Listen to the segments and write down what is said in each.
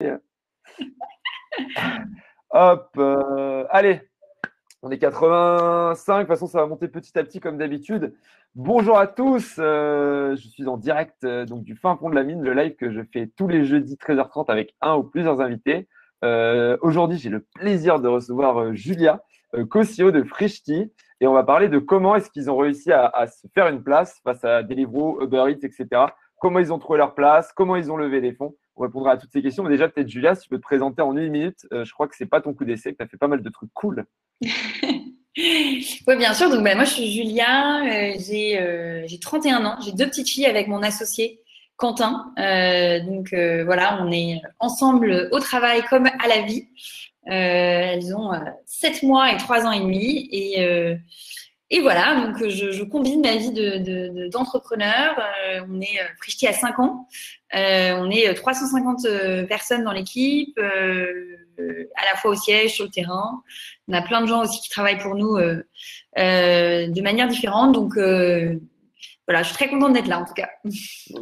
Hop, allez, on est 85. De toute façon, ça va monter petit à petit comme d'habitude. Bonjour à tous. je suis en direct donc du fin fond de la mine, le live que je fais tous les jeudis 13h30 avec un ou plusieurs invités. Aujourd'hui, j'ai le plaisir de recevoir Julia, co-CEO de Frishti. Et on va parler de comment est-ce qu'ils ont réussi à, se faire une place face à Deliveroo, Uber Eats, etc. Comment ils ont trouvé leur place, comment ils ont levé les fonds. On répondra à toutes ces questions. Mais déjà, peut-être Julia, si tu peux te présenter en une minute. je crois que c'est pas ton coup d'essai, que tu as fait pas mal de trucs cool. oui, bien sûr. Donc, bah, moi, je suis Julia, euh, j'ai 31 euh, ans, j'ai deux petites filles avec mon associé Quentin. Euh, donc, voilà, on est ensemble au travail comme à la vie. elles ont 7 mois et 3 ans et demi. Et, et voilà, donc je, combine ma vie d'entrepreneur. De, on est Frichti à 5 ans. on est 350 personnes dans l'équipe à la fois au siège, sur le terrain. On a plein de gens aussi qui travaillent pour nous euh, euh, de manière différente. Donc euh, voilà, je suis très contente d'être là en tout cas.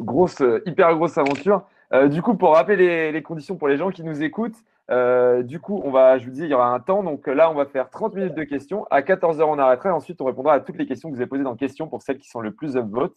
Grosse, hyper grosse aventure. du coup, pour rappeler les, conditions pour les gens qui nous écoutent, du coup, on va, je vous dis, il y aura un temps. Donc là, on va faire 30 minutes de questions. À 14h, on arrêtera. Ensuite, on répondra à toutes les questions que vous avez posées dans questions pour celles qui sont le plus upvote.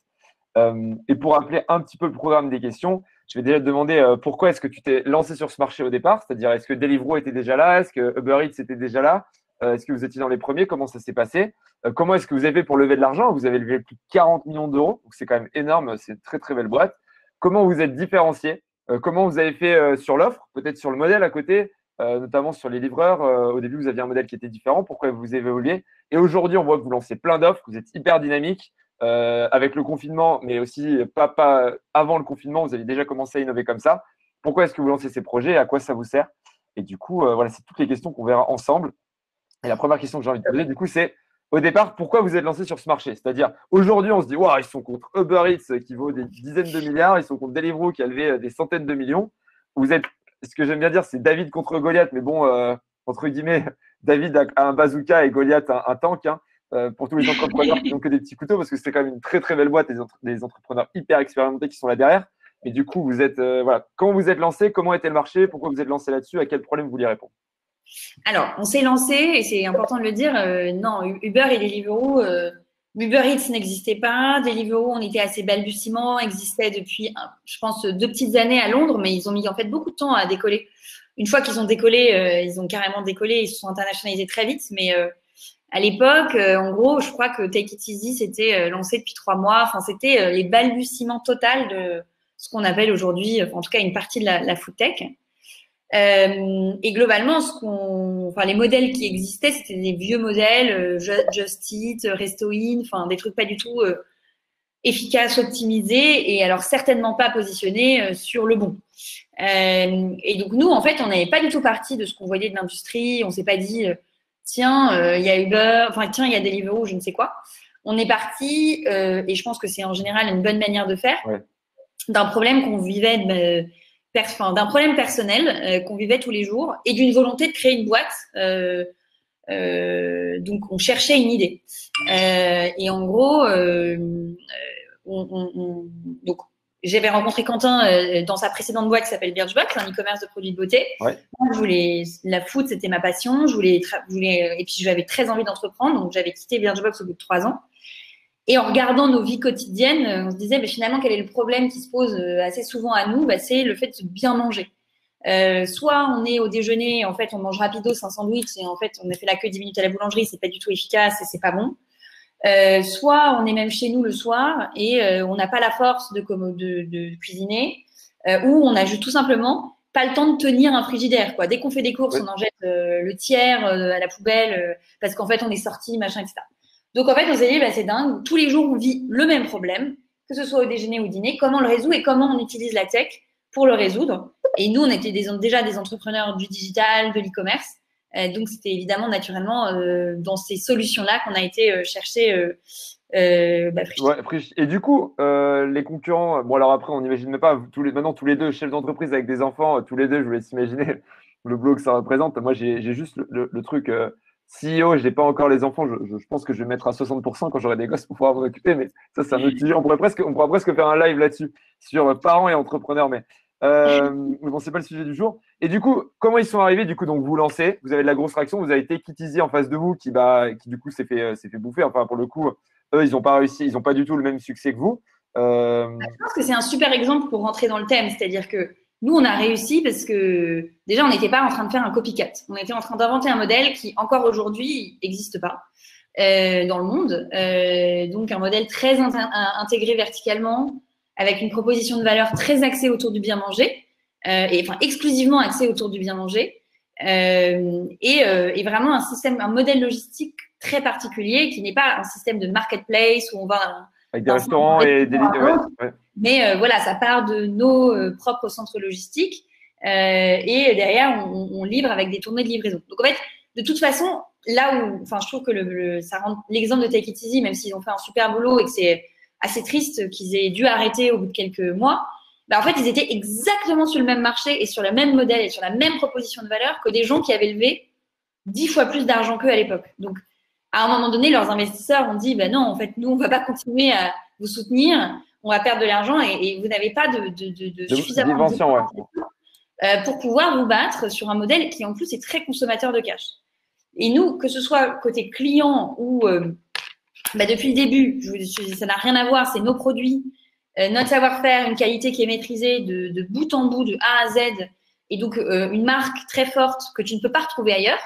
et pour rappeler un petit peu le programme des questions, je vais déjà te demander euh, pourquoi est-ce que tu t'es lancé sur ce marché au départ? C'est-à-dire, est-ce que Deliveroo était déjà là? Est-ce que Uber Eats était déjà là? Euh, Est-ce que vous étiez dans les premiers? Comment ça s'est passé? Euh, Comment est-ce que vous avez fait pour lever de l'argent? Vous avez levé plus de 40 millions d'euros, c'est quand même énorme, c'est une très très belle boîte. Comment vous êtes différencié Comment vous avez fait sur l'offre Peut-être sur le modèle à côté notamment sur les livreurs. au début, vous aviez un modèle qui était différent. Pourquoi vous évolué Et aujourd'hui, on voit que vous lancez plein d'offres, vous êtes hyper dynamique. Euh, avec le confinement, mais aussi pas, pas, avant le confinement, vous avez déjà commencé à innover comme ça. Pourquoi est-ce que vous lancez ces projets? Et à quoi ça vous sert? Et du coup, euh, voilà, c'est toutes les questions qu'on verra ensemble. Et la première question que j'ai envie de poser, du coup, c'est au départ, pourquoi vous êtes lancé sur ce marché? C'est-à-dire, aujourd'hui, on se dit, ils sont contre Uber Eats qui vaut des dizaines de milliards, ils sont contre Deliveroo qui a levé euh, des centaines de millions. Vous êtes, ce que j'aime bien dire, c'est David contre Goliath, mais bon, entre guillemets, David a un bazooka et Goliath un, un tank. Hein. Euh, pour tous les entrepreneurs qui n'ont que des petits couteaux, parce que c'est quand même une très très belle boîte, des, entrepreneurs hyper expérimentés qui sont là derrière. Mais du coup, vous êtes, euh, voilà, quand vous êtes lancé, comment était le marché? Pourquoi vous êtes lancé là-dessus? À quel problème vous vouliez répondre? Alors, on s'est lancé, et c'est important de le dire, euh, non, Uber et Deliveroo, Uber Eats n'existait pas, Deliveroo, on était assez balbutiement, existait depuis, je pense, deux petites années à Londres, mais ils ont mis en fait beaucoup de temps à décoller. Une fois qu'ils ont décollé, ils ont carrément décollé, ils se sont internationalisés très vite, mais à l'époque, euh, en gros, je crois que Take It Easy s'était euh, lancé depuis trois mois. Enfin, c'était euh, les balbutiements total de ce qu'on appelle aujourd'hui, en tout cas, une partie de la, la food tech. Et globalement, ce qu'on, enfin, les modèles qui existaient, c'était des vieux modèles, Just Eat, Restoin, enfin, des trucs pas du tout efficaces, optimisés, et alors certainement pas positionnés sur le bon. et donc nous, en fait, on n'avait pas du tout parti de ce qu'on voyait de l'industrie. On s'est pas dit tiens, euh, il y a Uber, enfin, tiens, il y a Deliveroo, je ne sais quoi. On est parti, euh, et je pense que c'est en général une bonne manière de faire, d'un problème qu'on vivait, d'un problème personnel euh, qu'on vivait tous les jours et d'une volonté de créer une boîte. donc, on cherchait une idée. et en gros, on, donc, j'avais rencontré Quentin euh, dans sa précédente boîte qui s'appelle Birchbox, un e-commerce de produits de beauté. Moi, je voulais la food, c'était ma passion. Je voulais, voulais et puis j'avais très envie d'entreprendre, donc j'avais quitté Birchbox au bout de trois ans. Et en regardant nos vies quotidiennes, euh, on se disait, mais finalement, quel est le problème qui se pose euh, assez souvent à nous? Bah, C'est le fait de bien manger. Euh, soit on est au déjeuner, en fait, on mange rapido, un sandwich, et en fait, on a fait la queue 10 minutes à la boulangerie, c'est pas du tout efficace et c'est pas bon. Euh, soit on est même chez nous le soir et euh, on n'a pas la force de, de, de cuisiner, ou on n'a tout simplement pas le temps de tenir un frigidaire. Quoi. Dès qu'on fait des courses, on en jette le tiers à la poubelle parce qu'en fait on est sorti, machin, etc. Donc en fait on s'est dit, bah, c'est dingue, tous les jours on vit le même problème, que ce soit au déjeuner ou au dîner, comment on le résout et comment on utilise la tech pour le résoudre. Et nous, on était déjà des entrepreneurs du digital, de l'e-commerce. Euh, donc, c'était évidemment naturellement euh, dans ces solutions-là qu'on a été euh, chercher. Bah, et du coup, les concurrents, bon alors après, on n'imagine pas, tous les, maintenant tous les deux chefs d'entreprise avec des enfants, tous les deux, je vous laisse imaginer le blog que ça représente. Moi, j'ai juste le, truc CEO, je n'ai pas encore les enfants, je, je, pense que je vais mettre à 60% quand j'aurai des gosses pour pouvoir m'en occuper, mais ça, c'est un autre sujet. On pourrait presque, on pourrait presque faire un live là-dessus sur parents et entrepreneurs, mais euh, bon, c'est pas le sujet du jour. Et du coup, comment ils sont arrivés Du coup, donc vous lancez, vous avez de la grosse traction, vous avez It en face de vous qui, bah, qui du coup s'est fait, s'est fait bouffer. Enfin, pour le coup, eux, ils n'ont pas réussi, ils n'ont pas du tout le même succès que vous. Euh, je pense que c'est un super exemple pour rentrer dans le thème. C'est-à-dire que nous, on a réussi parce que déjà, on n'était pas en train de faire un copycat. On était en train d'inventer un modèle qui, encore aujourd'hui, n'existe pas euh, dans le monde. Euh, donc, un modèle très intégré verticalement, avec une proposition de valeur très axée autour du bien manger, et enfin exclusivement axée autour du bien manger. Et, et, vraiment un système, un modèle logistique très particulier qui n'est pas un système de marketplace où on va avec des restaurants et des ouais, Mais euh, voilà, ça part de nos euh, propres centres logistiques euh, et derrière, on, on, livre avec des tournées de livraison. Donc en fait, de toute façon, là où, enfin, je trouve que le, ça rend l'exemple de Take It Easy, même s'ils ont fait un super boulot et que c'est assez triste qu'ils aient dû arrêter au bout de quelques mois, bah, en fait, ils étaient exactement sur le même marché et sur le même modèle et sur la même proposition de valeur que des gens qui avaient levé dix fois plus d'argent qu'eux à l'époque. Donc, à un moment donné, leurs investisseurs ont dit, ben non, en fait, nous, on va pas continuer à vous soutenir, on va perdre de l'argent et, vous n'avez pas de, de, de, suffisamment de euh, pour pouvoir vous battre sur un modèle qui, en plus, est très consommateur de cash. Et nous, que ce soit côté client ou euh, bah, depuis le début, je, ça n'a rien à voir, c'est nos produits, euh, notre savoir-faire, une qualité qui est maîtrisée de, de, bout en bout, de A à Z, et donc une marque très forte que tu ne peux pas retrouver ailleurs,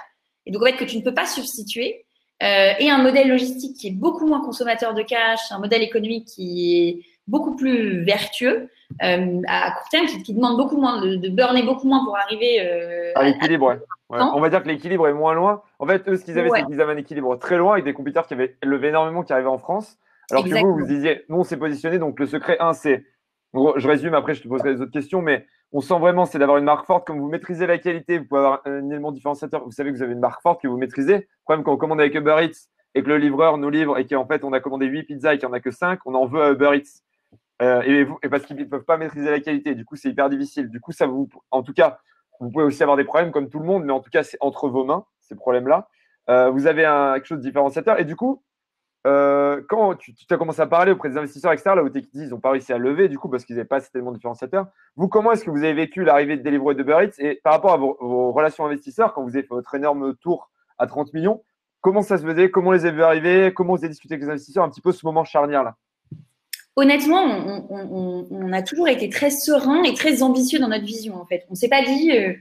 et donc en fait que tu ne peux pas substituer. Euh, et un modèle logistique qui est beaucoup moins consommateur de cash, un modèle économique qui est beaucoup plus vertueux euh, à court terme, qui, demande beaucoup moins de, de, burner beaucoup moins pour arriver euh, à l'équilibre. Ouais. On va dire que l'équilibre est moins loin. En fait, eux, ce qu'ils avaient, c'est qu'ils avaient un équilibre très loin avec des compétiteurs qui avaient levé énormément, qui arrivaient en France. Alors que vous, vous disiez, nous, on s'est positionné. Donc, le secret 1, c'est, je résume, après, je te poserai les autres questions, mais on sent vraiment, c'est d'avoir une marque forte. Comme vous maîtrisez la qualité, vous pouvez avoir un élément différenciateur. Vous savez que vous avez une marque forte que vous maîtrisez. Le problème, quand on commande avec Uber Eats et que le livreur nous livre et qu'en fait, on a commandé 8 pizzas et qu'il n'y en a que 5, on en veut à Uber Eats. Euh, et, parce qu'ils ne peuvent pas maîtriser la qualité. Du coup, c'est hyper difficile. Du coup, ça vous, en tout cas, vous pouvez aussi avoir des problèmes comme tout le monde, mais en tout cas, c'est entre vos mains, ces problèmes-là. Euh, vous avez un, quelque chose de différenciateur. Et du coup, euh, quand tu, as commencé à parler auprès des investisseurs externes, là où tu ils n'ont pas réussi à lever, du coup, parce qu'ils n'avaient pas cet élément différenciateur, vous, comment est-ce que vous avez vécu l'arrivée de Deliveroo et de Eats Et par rapport à vos, relations investisseurs, quand vous avez fait votre énorme tour à 30 millions, comment ça se faisait? Comment les avez vus arriver? Comment vous avez discuté avec les investisseurs? Un petit peu ce moment charnière-là Honnêtement, on, a toujours été très serein et très ambitieux dans notre vision, en fait. On ne s'est pas dit, euh,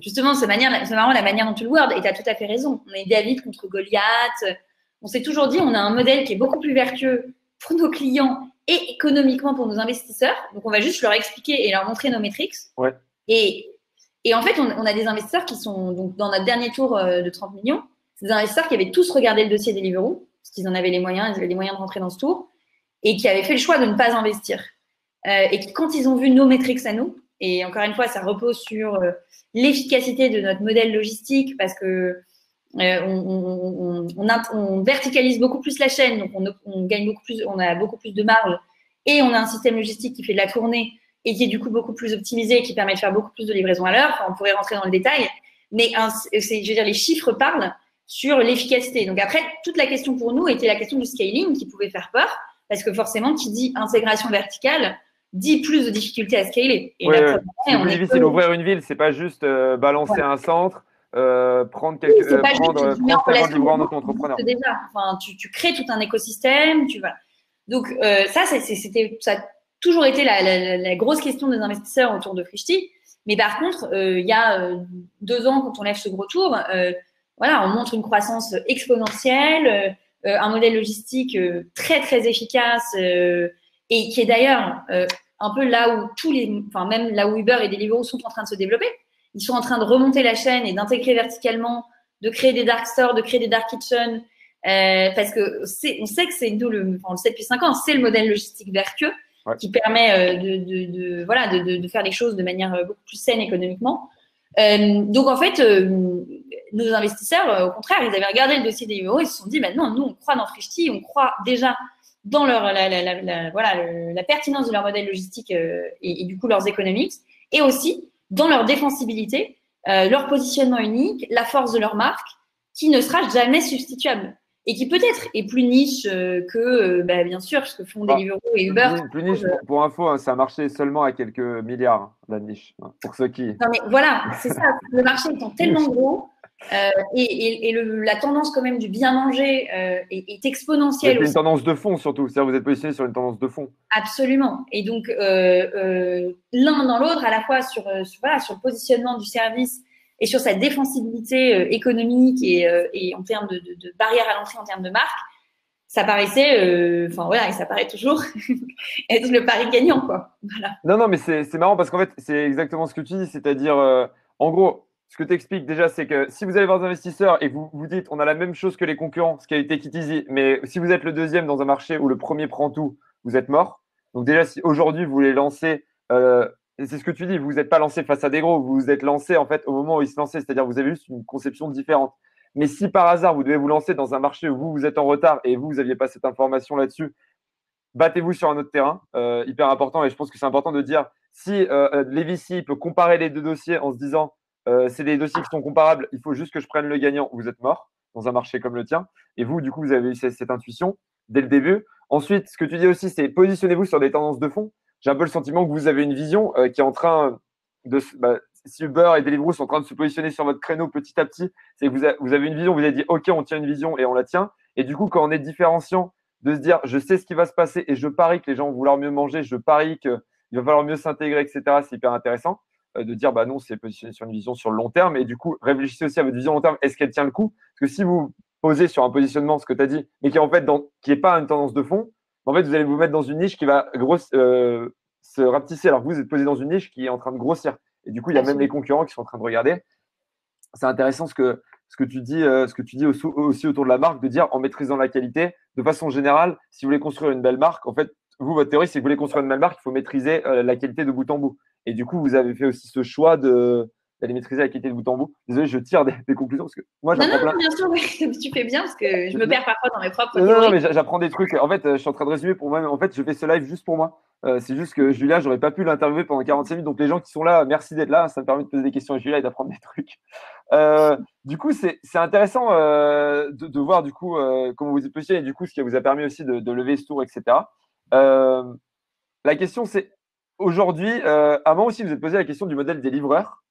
justement, c'est marrant la manière dont tu le wordes, et tu as tout à fait raison. On est David contre Goliath on s'est toujours dit, on a un modèle qui est beaucoup plus vertueux pour nos clients et économiquement pour nos investisseurs. Donc, on va juste leur expliquer et leur montrer nos métriques. Et, en fait, on, a des investisseurs qui sont, donc, dans notre dernier tour euh, de 30 millions, c'est des investisseurs qui avaient tous regardé le dossier Deliveroo, parce qu'ils en avaient les moyens, ils avaient les moyens de rentrer dans ce tour, et qui avaient fait le choix de ne pas investir. Euh, et qui, quand ils ont vu nos métriques à nous, et encore une fois, ça repose sur euh, l'efficacité de notre modèle logistique, parce que euh, on, on, verticalise beaucoup plus la chaîne, donc on, gagne beaucoup plus, on a beaucoup plus de marge, et on a un système logistique qui fait de la tournée et qui est du coup beaucoup plus optimisé et qui permet de faire beaucoup plus de livraisons à l'heure. on pourrait rentrer dans le détail, mais je veux dire, les chiffres parlent sur l'efficacité. Donc après, toute la question pour nous était la question du scaling qui pouvait faire peur, parce que forcément, qui dit intégration verticale dit plus de difficultés à scaler. Et C'est plus difficile d'ouvrir une ville, c'est pas juste euh, balancer un centre euh, prendre quelques oui, prendre, prendre, prendre entrepreneur. Déjà. Enfin, tu, tu, crées tout un écosystème, tu vas. Donc euh, ça, c'était ça a toujours été la, la, la, grosse question des investisseurs autour de Frishti. Mais par contre, euh, il y a euh, deux ans, quand on lève ce gros tour, euh, voilà, on montre une croissance exponentielle, un modèle logistique très très efficace et qui est d'ailleurs un peu là où tous les, enfin même là où Uber et Deliveroo sont en train de se développer ils sont en train de remonter la chaîne et d'intégrer verticalement, de créer des dark stores, de créer des dark kitchens, euh, parce que on sait que c'est nous le, enfin, on le sait depuis cinq ans, c'est le modèle logistique vertueux qui permet euh, de, de, de, voilà de, de, faire les choses de manière euh, beaucoup plus saine économiquement. Euh, donc en fait, euh, nos investisseurs, au contraire, ils avaient regardé le dossier des UO, ils se sont dit, maintenant, nous, on croit dans Frishti, on croit déjà dans leur la, la, la, voilà la pertinence de leur modèle logistique et, et, du coup leurs économiques, et aussi dans leur défensibilité, euh, leur positionnement unique, la force de leur marque, qui ne sera jamais substituable. et qui peut-être est plus niche que, bah, bien sûr, ce que font Deliveroo et Uber. Plus, plus niche, pour, pour info, hein, ça a marché seulement à quelques milliards, hein, la niche. hein, pour ceux qui. Non, mais voilà, c'est ça. Le marché étant tellement gros euh, et, et- et le- la tendance quand même du bien manger euh, est, est C'est exponentielle une tendance de fond surtout. C'est-à-dire vous êtes positionné sur une tendance de fond. Absolument. Et donc, euh, l'un dans l'autre, à la fois sur, sur, voilà, sur le positionnement du service et sur sa défensivité euh, économique et, et en termes de, de, de barrière à l'entrée, en termes de marque, ça paraissait, enfin voilà, et ça paraît toujours être le pari gagnant, quoi. Voilà. Non, non, mais c'est marrant parce qu'en fait, c'est exactement ce que tu dis. C'est-à-dire, en gros, ce que tu expliques déjà, c'est que si vous allez voir des investisseurs et vous vous dites on a la même chose que les concurrents, ce qui a été Easy, mais si vous êtes le deuxième dans un marché où le premier prend tout, vous êtes mort. Donc, déjà, si aujourd'hui vous voulez lancer, euh, c'est ce que tu dis, vous n'êtes pas lancé face à des gros, vous vous êtes lancé en fait au moment où ils se lançaient, c'est-à-dire vous avez juste une conception différente. Mais si par hasard vous devez vous lancer dans un marché où vous, vous êtes en retard et vous, n'aviez pas cette information là-dessus, battez-vous sur un autre terrain, euh, hyper important. Et je pense que c'est important de dire si euh, euh, Levici peut comparer les deux dossiers en se disant euh, c'est des dossiers qui sont comparables, il faut juste que je prenne le gagnant, vous êtes mort dans un marché comme le tien. Et vous, du coup, vous avez eu cette, intuition dès le début. Ensuite, ce que tu dis aussi, c'est positionnez-vous sur des tendances de fond. J'ai un peu le sentiment que vous avez une vision euh, qui est en train de. Bah, si Uber et Deliveroo sont en train de se positionner sur votre créneau petit à petit, c'est que vous, vous avez une vision, vous avez dit OK, on tient une vision et on la tient. Et du coup, quand on est différenciant, de se dire je sais ce qui va se passer et je parie que les gens vont vouloir mieux manger, je parie qu'il va falloir mieux s'intégrer, etc. C'est hyper intéressant de dire bah non, c'est positionné sur une vision sur le long terme. Et du coup, réfléchissez aussi à votre vision long terme. Est-ce qu'elle tient le coup? Parce que si vous posez sur un positionnement, ce que tu as dit, mais qui en fait dans, qui n'est pas une tendance de fond, en fait, vous allez vous mettre dans une niche qui va grosse, euh, se rapetisser alors que vous êtes posé dans une niche qui est en train de grossir. Et du coup, il y a même les concurrents qui sont en train de regarder. C'est intéressant ce que, ce que tu dis, euh, ce que tu dis aussi, aussi autour de la marque, de dire en maîtrisant la qualité, de façon générale, si vous voulez construire une belle marque, en fait, vous, votre théorie, c'est que vous voulez construire une belle marque, il faut maîtriser euh, la qualité de bout en bout. Et du coup, vous avez fait aussi ce choix de d'aller maîtriser la qualité de bout en bout. Désolé, je tire des, des conclusions parce que moi, Non, j'apprends non, plein. bien sûr, oui, tu fais bien parce que je me Non. perds parfois dans mes propres Non, non, non, mais j'a- j'apprends des trucs. En fait, euh, je suis en train de résumer pour moi. En fait, je fais ce live juste pour moi. Euh, c'est juste que Julia, j'aurais pas pu l'interviewer pendant 45 minutes. Donc, les gens qui sont là, merci d'être là. Ça me permet de poser des questions à Julia et d'apprendre des trucs. Euh, du coup, c'est c'est intéressant euh, de, de voir du coup comment vous êtes positionné et du coup ce qui vous a permis aussi de, de lever ce tour, etc. La question, c'est aujourd'hui, euh, à moment aussi, vous êtes posé la question du modèle des livreurs.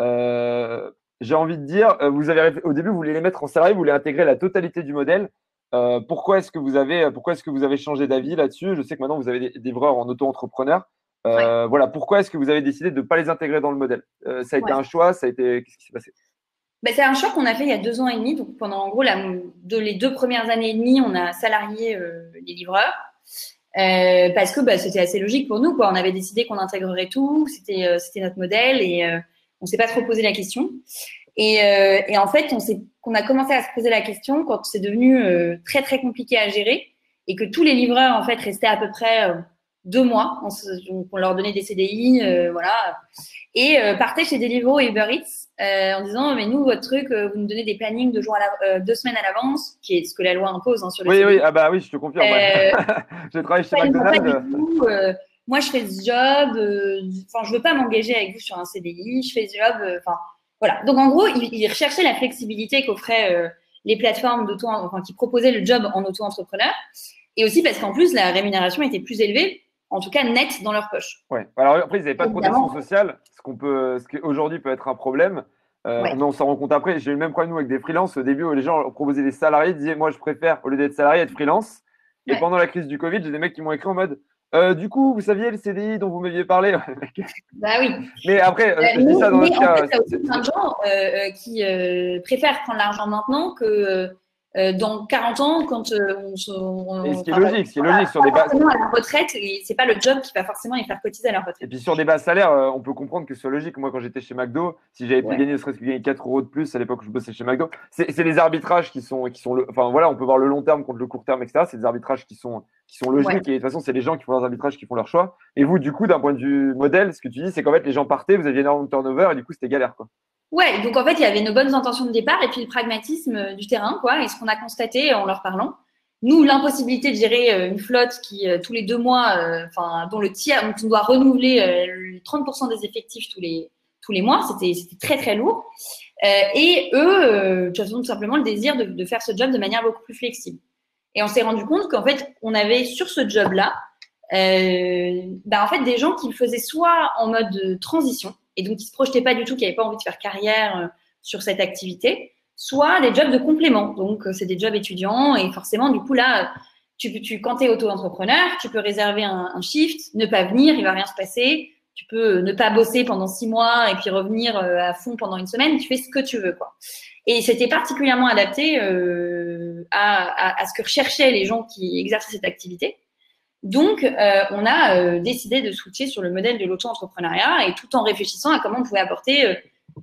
Euh, J'ai envie de dire, euh, vous avez au début, vous voulez les mettre en salarié, vous voulez intégrer la totalité du modèle. Euh, pourquoi est-ce que vous avez, pourquoi est-ce que vous avez changé d'avis là-dessus? Je sais que maintenant vous avez des, des livreurs en auto-entrepreneur. Euh, Voilà, pourquoi est-ce que vous avez décidé de ne pas les intégrer dans le modèle? Euh, Ça a été Ouais. un choix, ça a été, qu'est-ce qui s'est passé? Ben, c'est un choix qu'on a fait il y a deux ans et demi. Donc, pendant en gros la, de, les deux premières années et demie, on a salarié les livreurs. Euh, parce que bah, c'était assez logique pour nous. Quoi. On avait décidé qu'on intégrerait tout, c'était euh, c'était notre modèle et euh, on s'est pas trop posé la question. Et, euh, et en fait, on, qu'on a commencé à se poser la question quand c'est devenu euh, très très compliqué à gérer et que tous les livreurs en fait restaient à peu près euh, deux mois. On, se- on leur donnait des CDI, voilà, et partaient chez Deliveroo et Uber Eats euh, en disant mais nous votre truc, euh, vous nous donnez des plannings de jours à la- euh, deux semaines à l'avance, qui est ce que la loi impose hein, sur le Oui, CDI. oui, ah bah oui, je te confirme. ouais. J'ai travaillé chez McDonald's. du tout, moi, je fais ce job. Enfin, je veux pas m'engager avec vous sur un CDI. Je fais ce job. Enfin, voilà. Donc, en gros, ils, ils recherchaient la flexibilité qu'offraient les plateformes d'auto, enfin, qui proposaient le job en auto-entrepreneur, et aussi parce qu'en plus, la rémunération était plus élevée, en tout cas nette dans leur poche. Ouais. Alors après, ils n'avaient pas de protection sociale, ce qu'on peut, ce qui aujourd'hui peut être un problème. Euh, Ouais. On s'en rend compte après. J'ai eu le même problème nous avec des freelances. Au début, où les gens proposaient des salariés, ils disaient moi je préfère au lieu d'être salarié être freelance. Et Ouais. pendant la crise du Covid, j'ai des mecs qui m'ont écrit en mode euh, du coup, vous saviez le CDI dont vous m'aviez parlé? Bah oui. Mais après, euh, Euh, je dis ça dans mais notre en cas. fait, il y a aussi plein de gens euh, euh, qui euh, préfèrent prendre l'argent maintenant que euh, dans 40 ans, quand euh, on se. on- Et ce qui est logique, ce qui est logique sur des pas bases. à la retraite, et c'est pas le job qui va forcément les faire cotiser à leur Et retraite. puis sur des bas salaires, euh, on peut comprendre que ce soit logique. Moi, quand j'étais chez McDo, si j'avais pu Ouais. gagner ne serait-ce que gagner 4 euros de plus à l'époque où je bossais chez McDo, c'est c'est les arbitrages qui sont, qui sont le, enfin voilà, on peut voir le long terme contre le court terme, etc. C'est des arbitrages qui sont, qui sont logiques Ouais. et de toute façon, c'est les gens qui font leurs arbitrages qui font leurs choix. Et vous, du coup, d'un point de vue modèle, ce que tu dis, c'est qu'en fait, les gens partaient, vous aviez énormément de turnover et du coup, c'était galère, quoi. Ouais, donc en fait, il y avait nos bonnes intentions de départ et puis le pragmatisme euh, du terrain, quoi. Et ce qu'on a constaté en leur parlant, nous, l'impossibilité de gérer euh, une flotte qui, euh, tous les deux mois, euh, enfin, dont le tiers, dont on doit renouveler euh, 30% des effectifs tous les, tous les mois. C'était très, très lourd. et eux, euh, tout simplement le désir de, de, faire ce job de manière beaucoup plus flexible. Et on s'est rendu compte qu'en fait, on avait sur ce job-là, euh, bah, en fait, des gens qui le faisaient soit en mode transition, et donc qui se projetaient pas du tout, qui n'avaient pas envie de faire carrière euh, sur cette activité, soit des jobs de complément. Donc, euh, c'est des jobs étudiants, et forcément, du coup, là, tu, tu, quand tu es auto-entrepreneur, tu peux réserver un, shift, ne pas venir, il va rien se passer. Tu peux ne pas bosser pendant six mois et puis revenir euh, à fond pendant une semaine. Tu fais ce que tu veux. Et c'était particulièrement adapté euh, à, à, à, ce que recherchaient les gens qui exerçaient cette activité. Donc, euh, on a euh, décidé de switcher sur le modèle de l'auto-entrepreneuriat et tout en réfléchissant à comment on pouvait apporter euh,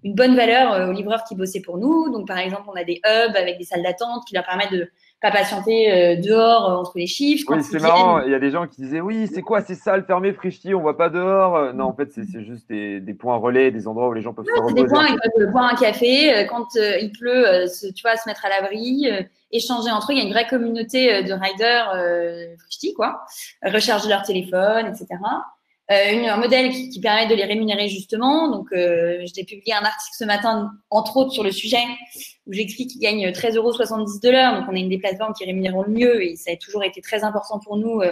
une bonne valeur aux livreurs qui bossaient pour nous. Donc, par exemple, on a des hubs avec des salles d'attente qui leur permettent de pas patienter euh, dehors euh, entre les chiffres. Oui, c'est marrant. Il y a des gens qui disaient oui, c'est quoi ces salles fermées, Frichti, on voit pas dehors. Non, en fait, c'est juste des, des, points relais, des endroits où les gens peuvent se reposer. Des points, ils peuvent boire un café quand il pleut, tu vois, se mettre à l'abri, échanger entre eux. Il y a une vraie communauté de riders euh, Frichti, quoi. Recharger leur téléphone, etc. Euh, une, un modèle qui, qui, permet de les rémunérer justement. Donc, euh, j'ai publié un article ce matin, entre autres, sur le sujet, où j'explique qu'ils gagnent 13,70 euros de l'heure. Donc, on est une des plateformes qui rémunèrent le mieux et ça a toujours été très important pour nous, euh,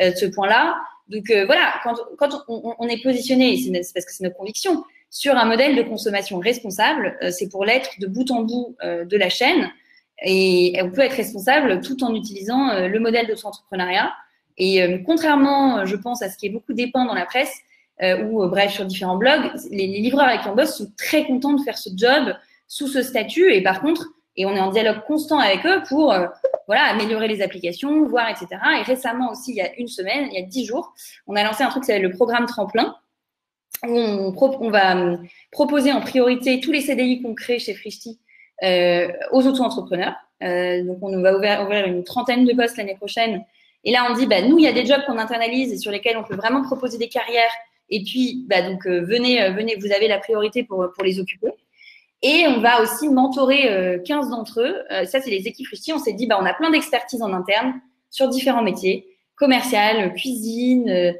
euh ce point-là. Donc, euh, voilà, quand, quand on, on, est positionné, c'est parce que c'est notre conviction, sur un modèle de consommation responsable, euh, c'est pour l'être de bout en bout de la chaîne. Et on peut être responsable tout en utilisant le modèle de son entrepreneuriat et euh, contrairement, euh, je pense, à ce qui est beaucoup dépeint dans la presse, euh, ou bref, sur différents blogs, les, livreurs avec qui on bosse sont très contents de faire ce job sous ce statut. Et par contre, et on est en dialogue constant avec eux pour voilà, améliorer les applications, voir, etc. Et récemment aussi, il y a une semaine, il y a dix jours, on a lancé un truc qui s'appelle le programme Tremplin, où on, va proposer en priorité tous les CDI qu'on crée chez Frishti aux auto-entrepreneurs. Donc, on va ouvrir, ouvrir une trentaine de postes l'année prochaine et là, on dit, bah, nous, il y a des jobs qu'on internalise et sur lesquels on peut vraiment proposer des carrières. Et puis, bah, donc, euh, venez, euh, venez, vous avez la priorité pour, pour les occuper. Et on va aussi mentorer euh, 15 d'entre eux. Euh, ça, c'est les équipes Rusty. On s'est dit, bah, on a plein d'expertise en interne sur différents métiers commercial, cuisine,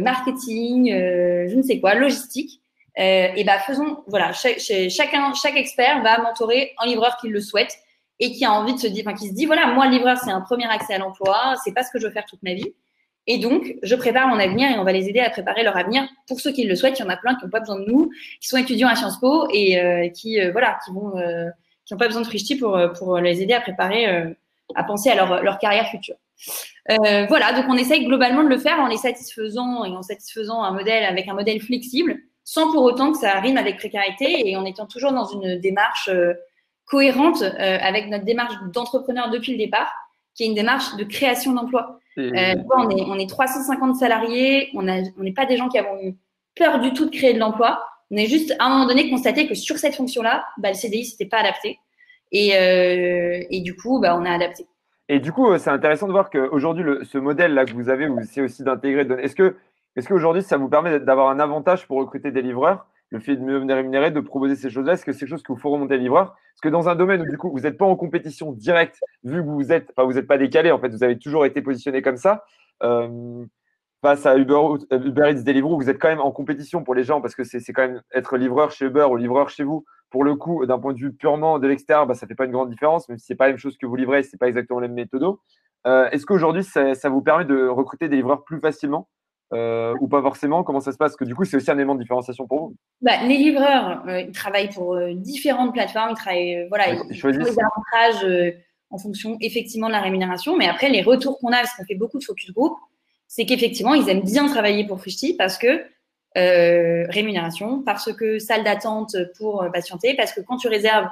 marketing, je ne sais quoi, logistique. et bah, faisons, voilà, chacun, chaque expert va mentorer un livreur qui le souhaite et qui a envie de se dire, enfin, qui se dit, voilà, moi, livreur, c'est un premier accès à l'emploi, c'est pas ce que je veux faire toute ma vie. Et donc, je prépare mon avenir et on va les aider à préparer leur avenir. Pour ceux qui le souhaitent, il y en a plein qui n'ont pas besoin de nous, qui sont étudiants à Sciences Po et euh, qui, euh, voilà, qui vont, euh, qui n'ont pas besoin de Frichti pour, euh, pour les aider à préparer, à penser à leur, leur carrière future. voilà, donc on essaye globalement de le faire en les satisfaisant et en satisfaisant un modèle avec un modèle flexible, sans pour autant que ça rime avec précarité et en étant toujours dans une démarche cohérente euh, avec notre démarche d'entrepreneur depuis le départ, qui est une démarche de création d'emplois. Euh, on, est, on est 350 salariés, on n'est on pas des gens qui avons eu peur du tout de créer de l'emploi. On est juste à un moment donné constaté que sur cette fonction-là, bah, le CDI s'était pas adapté. Et, euh, et, du coup, bah, on a adapté. Et du coup, c'est intéressant de voir qu'aujourd'hui, ce modèle-là que vous avez, vous essayez aussi d'intégrer. Est-ce que, est-ce qu'aujourd'hui, ça vous permet d'avoir un avantage pour recruter des livreurs le fait de mieux venir rémunérer, de proposer ces choses-là Est-ce que c'est quelque chose que vous faut remonter les livreurs Parce que dans un domaine où du coup vous n'êtes pas en compétition directe, vu que vous êtes, enfin vous n'êtes pas décalé, en fait, vous avez toujours été positionné comme ça. Euh, face à Uber, Uber Eats, Deliveroo, vous êtes quand même en compétition pour les gens parce que c'est quand même être livreur chez Uber ou livreur chez vous. Pour le coup, d'un point de vue purement de l'extérieur, bah, ça fait pas une grande différence, même si c'est pas la même chose que vous livrez, c'est pas exactement les méthodos. Euh, Est-ce qu'aujourd'hui, ça, vous permet de recruter des livreurs plus facilement? Euh, ou pas forcément Comment ça se passe? Que du coup, c'est aussi un élément de différenciation pour vous bah, Les livreurs, euh, ils travaillent pour euh, différentes plateformes. Ils travaillent, euh, voilà, ils, ils choisissent les avantages en fonction effectivement de la rémunération. Mais après, les retours qu'on a, parce qu'on fait beaucoup de focus group, c'est qu'effectivement, ils aiment bien travailler pour Frishti parce que rémunération, parce que salle d'attente pour patienter, parce que quand tu réserves,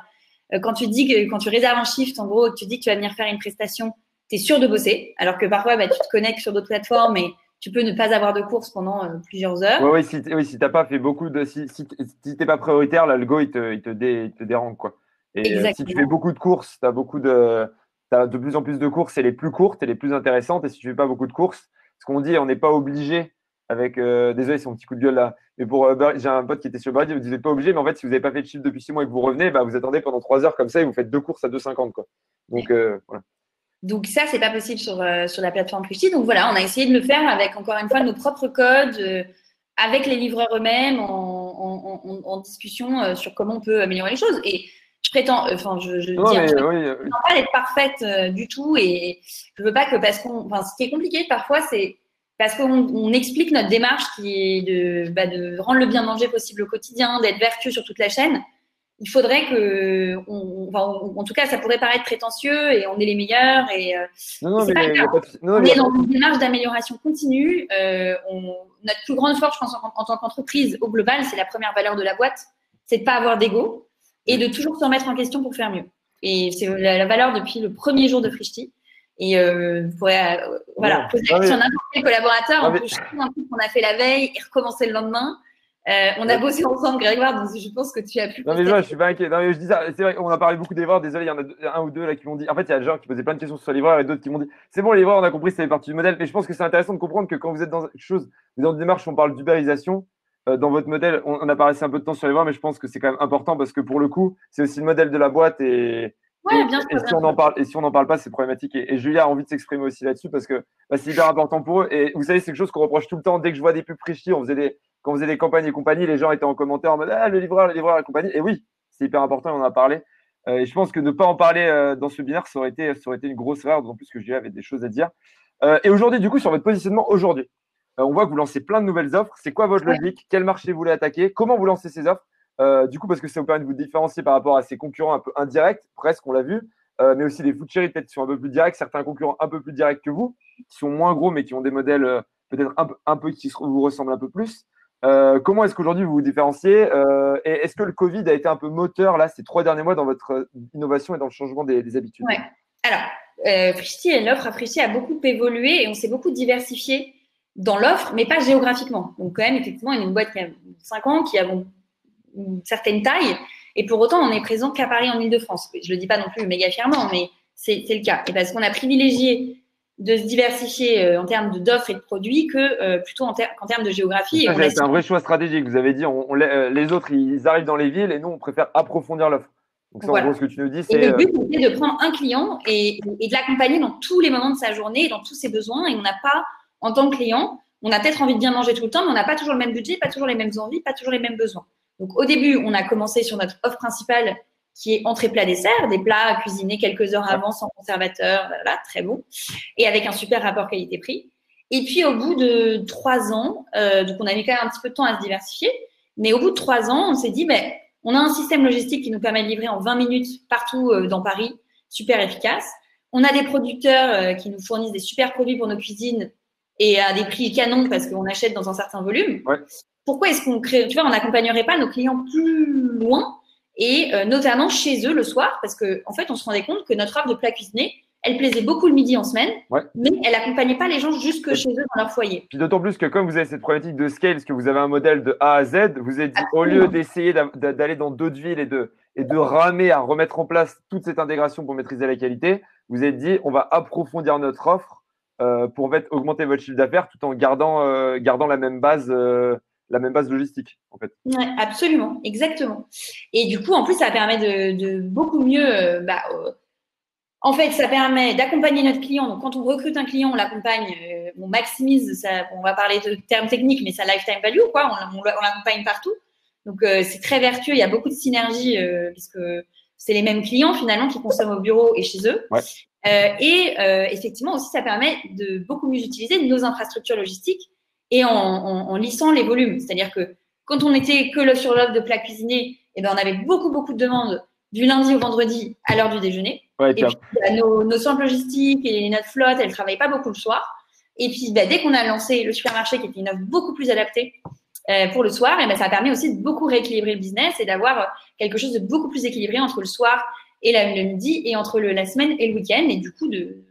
quand tu dis que quand tu réserves un shift, en gros, tu dis que tu vas venir faire une prestation, tu es sûr de bosser. Alors que parfois, bah, tu te connectes sur d'autres plateformes et tu peux ne pas avoir de course pendant euh, plusieurs heures. Oui, si, oui, si tu n'as pas fait beaucoup de. Si, si, si tu n'es pas prioritaire, l'algo, il te, il, te dé, il te dérange. Quoi. Et euh, si tu fais beaucoup de courses, tu as beaucoup de. As de plus en plus de courses et les plus courtes et les plus intéressantes. Et si tu fais pas beaucoup de courses, ce qu'on dit, on n'est pas obligé avec. Euh, désolé, c'est mon petit coup de gueule là. Mais pour j'ai un pote qui était sur Brady, vous n'êtes pas obligé, mais en fait, si vous n'avez pas fait de chiffre depuis six mois et que vous revenez, bah, vous attendez pendant trois heures comme ça et vous faites deux courses à 2,50. Quoi. Donc, voilà. Donc ça, c'est pas possible sur, euh, sur la plateforme Frishti. Donc voilà, on a essayé de le faire avec encore une fois nos propres codes, euh, avec les livreurs eux-mêmes, en, discussion sur comment on peut améliorer les choses. Et je prétends, enfin, je, je non, dis, oui, pas être parfaite du tout. Et je veux pas que parce qu'on, enfin, ce qui est compliqué parfois, c'est parce qu'on explique notre démarche qui est de, bah, de, rendre le bien manger possible au quotidien, d'être vertueux sur toute la chaîne. Il faudrait que, on, en tout cas, ça pourrait paraître prétentieux et on est les meilleurs. Et, euh, non, non, mais on est dans une démarche d'amélioration continue. Euh, notre plus grande force, je pense, en, tant qu'entreprise au global, c'est la première valeur de la boîte, c'est de pas avoir d'ego et de toujours se remettre en question pour faire mieux. Et c'est la, la, valeur depuis le premier jour de Frishti. Et euh, vous pourrez euh, voilà, poser la question à n'importe quel collaborateur. on peut un truc qu'on a fait la veille et recommencer le lendemain. Euh, on a bossé ensemble, Grégoire, donc je pense que tu as pu. Non, mais je suis pas inquiet. Non, mais je dis ça, c'est vrai, on a parlé beaucoup des livreurs. Désolé, il y en a un ou deux là qui m'ont dit. En fait, il y a des gens qui posaient plein de questions sur les livreurs et d'autres qui m'ont dit c'est bon, les livreurs, on a compris, c'est partie du modèle. Mais je pense que c'est intéressant de comprendre que quand vous êtes dans quelque chose, vous êtes dans une démarche, on parle d'ubérisation. dans votre modèle, on, on, a passé un peu de temps sur les livreurs, mais je pense que c'est quand même important parce que pour le coup, c'est aussi le modèle de la boîte et, et, si on en parle, et si on n'en parle pas, c'est problématique. Et, Julia a envie de s'exprimer aussi là-dessus parce que bah, c'est hyper important pour eux. Et vous savez, c'est quelque chose qu'on reproche tout le temps. Dès que je vois des pubs Frishti, on faisait des, quand on faisait des campagnes et compagnie, les gens étaient en commentaire en mode ah, le livreur, le livreur, la compagnie. Et oui, c'est hyper important, on en a parlé. Euh, et je pense que ne pas en parler euh, dans ce binaire, ça aurait, été, ça aurait été une grosse erreur, d'autant plus que Julia avait des choses à dire. Euh, et aujourd'hui, du coup, sur votre positionnement aujourd'hui, on voit que vous lancez plein de nouvelles offres. C'est quoi votre logique? Quel marché vous voulez attaquer? Comment vous lancez ces offres? Du coup, parce que ça vous permet de vous différencier par rapport à ces concurrents un peu indirects, presque, on l'a vu. Mais aussi les food cherry peut-être qui sont un peu plus directs, certains concurrents un peu plus directs que vous, qui sont moins gros mais qui ont des modèles peut-être un, un, peu qui vous ressemblent un peu plus. Euh, comment est-ce qu'aujourd'hui vous vous différenciez Et est-ce que le Covid a été un peu moteur là ces trois derniers mois dans votre innovation et dans le changement des, habitudes? Ouais. Alors, euh, et l'offre à Frishti a beaucoup évolué et on s'est beaucoup diversifié dans l'offre, mais pas géographiquement. Donc quand même, effectivement, y a une boîte qui a 5 ans, qui a une certaine taille, et pour autant, on est présent qu'à Paris, en Ile-de-France. Je le dis pas non plus méga fièrement, mais c'est le cas. Et parce qu'on a privilégié de se diversifier euh, en termes d'offres et de produits que euh, plutôt en, termes de géographie. C'est un vrai choix stratégique. Vous avez dit, on, euh, les autres, ils arrivent dans les villes et nous, on préfère approfondir l'offre. Donc, ça, en gros, ce que tu nous dis, c'est. Le but, c'est de prendre un client et, et de l'accompagner dans tous les moments de sa journée, dans tous ses besoins. Et on n'a pas, en tant que client, on a peut-être envie de bien manger tout le temps, mais on n'a pas toujours le même budget, pas toujours les mêmes envies, pas toujours les mêmes besoins. Donc au début, on a commencé sur notre offre principale qui est entrée plat dessert, des plats cuisinés quelques heures avant sans conservateur, voilà, très bon, et avec un super rapport qualité-prix. Et puis au bout de trois ans, euh, donc on a mis quand même un petit peu de temps à se diversifier, mais au bout de trois ans, on s'est dit, ben, on a un système logistique qui nous permet de livrer en 20 minutes partout euh, dans Paris, super efficace. On a des producteurs euh, qui nous fournissent des super produits pour nos cuisines et à des prix canons parce qu'on achète dans un certain volume. Ouais pourquoi est-ce qu'on crée, tu vois, on n'accompagnerait pas nos clients plus loin et euh, notamment chez eux le soir parce qu'en en fait, on se rendait compte que notre offre de plat cuisiné, elle plaisait beaucoup le midi en semaine, mais elle accompagnait pas les gens jusque chez eux dans leur foyer. Puis d'autant plus que comme vous avez cette problématique de scale, parce que vous avez un modèle de A à Z, vous avez dit au lieu d'essayer d'aller dans d'autres villes et de, et de ramer à remettre en place toute cette intégration pour maîtriser la qualité, vous avez dit on va approfondir notre offre euh, pour augmenter votre chiffre d'affaires tout en gardant, euh, gardant la même base la même base logistique, en fait. Ouais, absolument, exactement. Et du coup, en plus, ça permet de, beaucoup mieux. Euh, bah, euh, en fait, ça permet d'accompagner notre client. Donc, quand on recrute un client, on l'accompagne, euh, on maximise, ça, on va parler de termes techniques, mais sa lifetime value, quoi. On, l'accompagne partout. Donc, c'est très vertueux. Il y a beaucoup de synergie puisque c'est les mêmes clients finalement qui consomment au bureau et chez eux. Ouais. et effectivement aussi, ça permet de beaucoup mieux utiliser nos infrastructures logistiques et en, en, lissant les volumes. C'est-à-dire que quand on était que sur l'offre de plats cuisinés, eh ben, on avait beaucoup, beaucoup de demandes du lundi au vendredi à l'heure du déjeuner. et puis, bah, nos, nos, centres logistiques et notre flotte, elles ne travaillaient pas beaucoup le soir. Et puis, bah, dès qu'on a lancé le supermarché, qui était une offre beaucoup plus adaptée euh, pour le soir, et eh ben, ça a permis aussi de beaucoup rééquilibrer le business et d'avoir quelque chose de beaucoup plus équilibré entre le soir et le midi et entre le, la semaine et le week-end. Et du coup, de,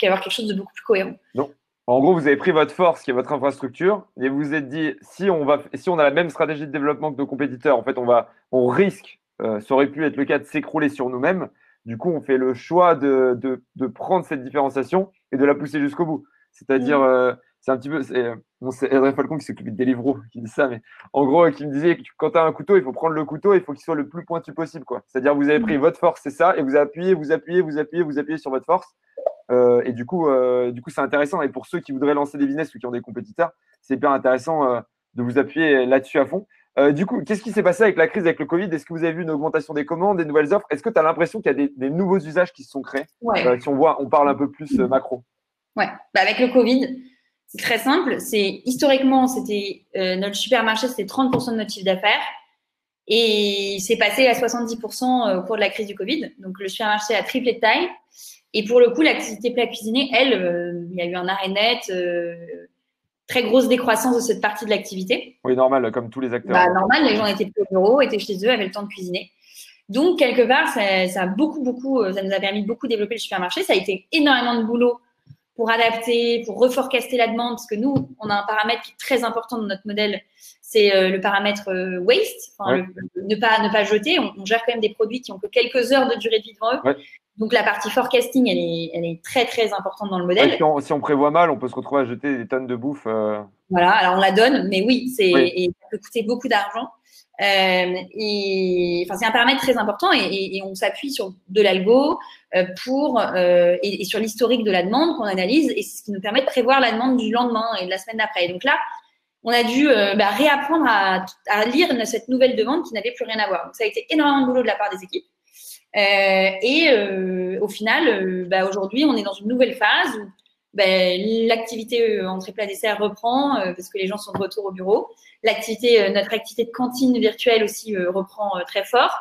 d'avoir quelque chose de beaucoup plus cohérent. Non, en gros, vous avez pris votre force, qui est votre infrastructure, et vous vous êtes dit, si on, va, si on a la même stratégie de développement que nos compétiteurs, en fait, on, va, on risque, euh, ça aurait pu être le cas de s'écrouler sur nous-mêmes. Du coup, on fait le choix de, de, prendre cette différenciation et de la pousser jusqu'au bout. C'est-à-dire, mm. euh, c'est un petit peu, c'est bon, Falcon qui s'occupe de Deliveroo qui dit ça, mais en gros, qui me disait que quand tu as un couteau, il faut prendre le couteau, il faut qu'il soit le plus pointu possible. C'est-à-dire, vous avez pris mm. votre force, c'est ça, et vous appuyez, vous appuyez, vous appuyez, vous appuyez sur votre force. Euh, et du coup, euh, du coup, c'est intéressant. Et pour ceux qui voudraient lancer des business ou qui ont des compétiteurs, c'est hyper intéressant. Euh, de vous appuyer là-dessus à fond. du coup, qu'est-ce qui s'est passé avec la crise, avec le Covid? Est-ce que vous avez vu une augmentation des commandes, des nouvelles offres? Est-ce que tu as l'impression qu'il y a des, nouveaux usages qui se sont créés? Si on voit, on parle un peu plus macro. Ouais, bah, avec le Covid, c'est très simple. C'est historiquement, c'était notre supermarché, c'était 30% de notre chiffre d'affaires. Et c'est passé à 70% au cours de la crise du Covid. Donc, le supermarché a triplé de taille. Et pour le coup, l'activité plat cuisiné, elle, euh, il y a eu un arrêt net, euh, très grosse décroissance de cette partie de l'activité. Oui, normal, comme tous les acteurs. Bah, normal, les gens étaient plus au bureau, étaient chez eux, avaient le temps de cuisiner. Donc, quelque part, ça, ça, a beaucoup, beaucoup, euh, ça nous a permis de beaucoup développer le supermarché. Ça a été énormément de boulot pour adapter, pour reforecaster la demande, parce que nous, on a un paramètre qui est très important dans notre modèle, c'est le paramètre waste, ne, pas, ne pas jeter. On, gère quand même des produits qui ont que quelques heures de durée de vie devant eux. Donc la partie forecasting, elle est, elle est très très importante dans le modèle. si, on, prévoit mal, on peut se retrouver à jeter des tonnes de bouffe. Euh. Voilà, alors on la donne, mais oui, c'est ça peut coûter beaucoup d'argent. Euh, et enfin, c'est un paramètre très important et, on s'appuie sur de l'algo euh, pour et, sur l'historique de la demande qu'on analyse et c'est ce qui nous permet de prévoir la demande du lendemain et de la semaine d'après. Donc là, on a dû bah, réapprendre à, à, lire cette nouvelle demande qui n'avait plus rien à voir. Donc ça a été énormément de boulot de la part des équipes. Euh, et euh, au final, euh, bah, aujourd'hui, on est dans une nouvelle phase où bah, l'activité entrée plat dessert reprend parce que les gens sont de retour au bureau. L'activité, notre activité de cantine virtuelle aussi reprend très fort.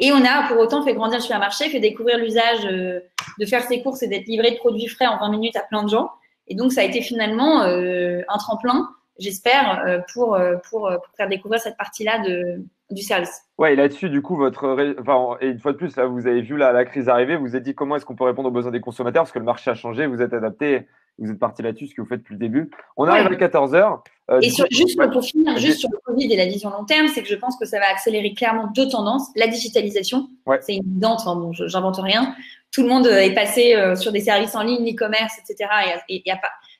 Et on a pour autant fait grandir le supermarché, fait découvrir l'usage de faire ses courses et d'être livré de produits frais en 20 minutes à plein de gens. Et donc, ça a été finalement un tremplin, j'espère, pour, pour, pour, faire découvrir cette partie-là de, du service. Ouais, et là-dessus, du coup, votre. Enfin, et une fois de plus, là, vous avez vu la, la crise arriver, vous vous êtes dit comment est-ce qu'on peut répondre aux besoins des consommateurs parce que le marché a changé, vous êtes adapté, vous êtes parti là-dessus, ce que vous faites depuis le début. On arrive à 14h. Euh, et juste pour finir, juste sur le Covid et la vision long terme, c'est que je pense que ça va accélérer clairement deux tendances. La digitalisation, c'est évident, enfin bon, j'invente rien. Tout le monde est passé euh, sur des services en ligne, l'e-commerce, etc. Et, et,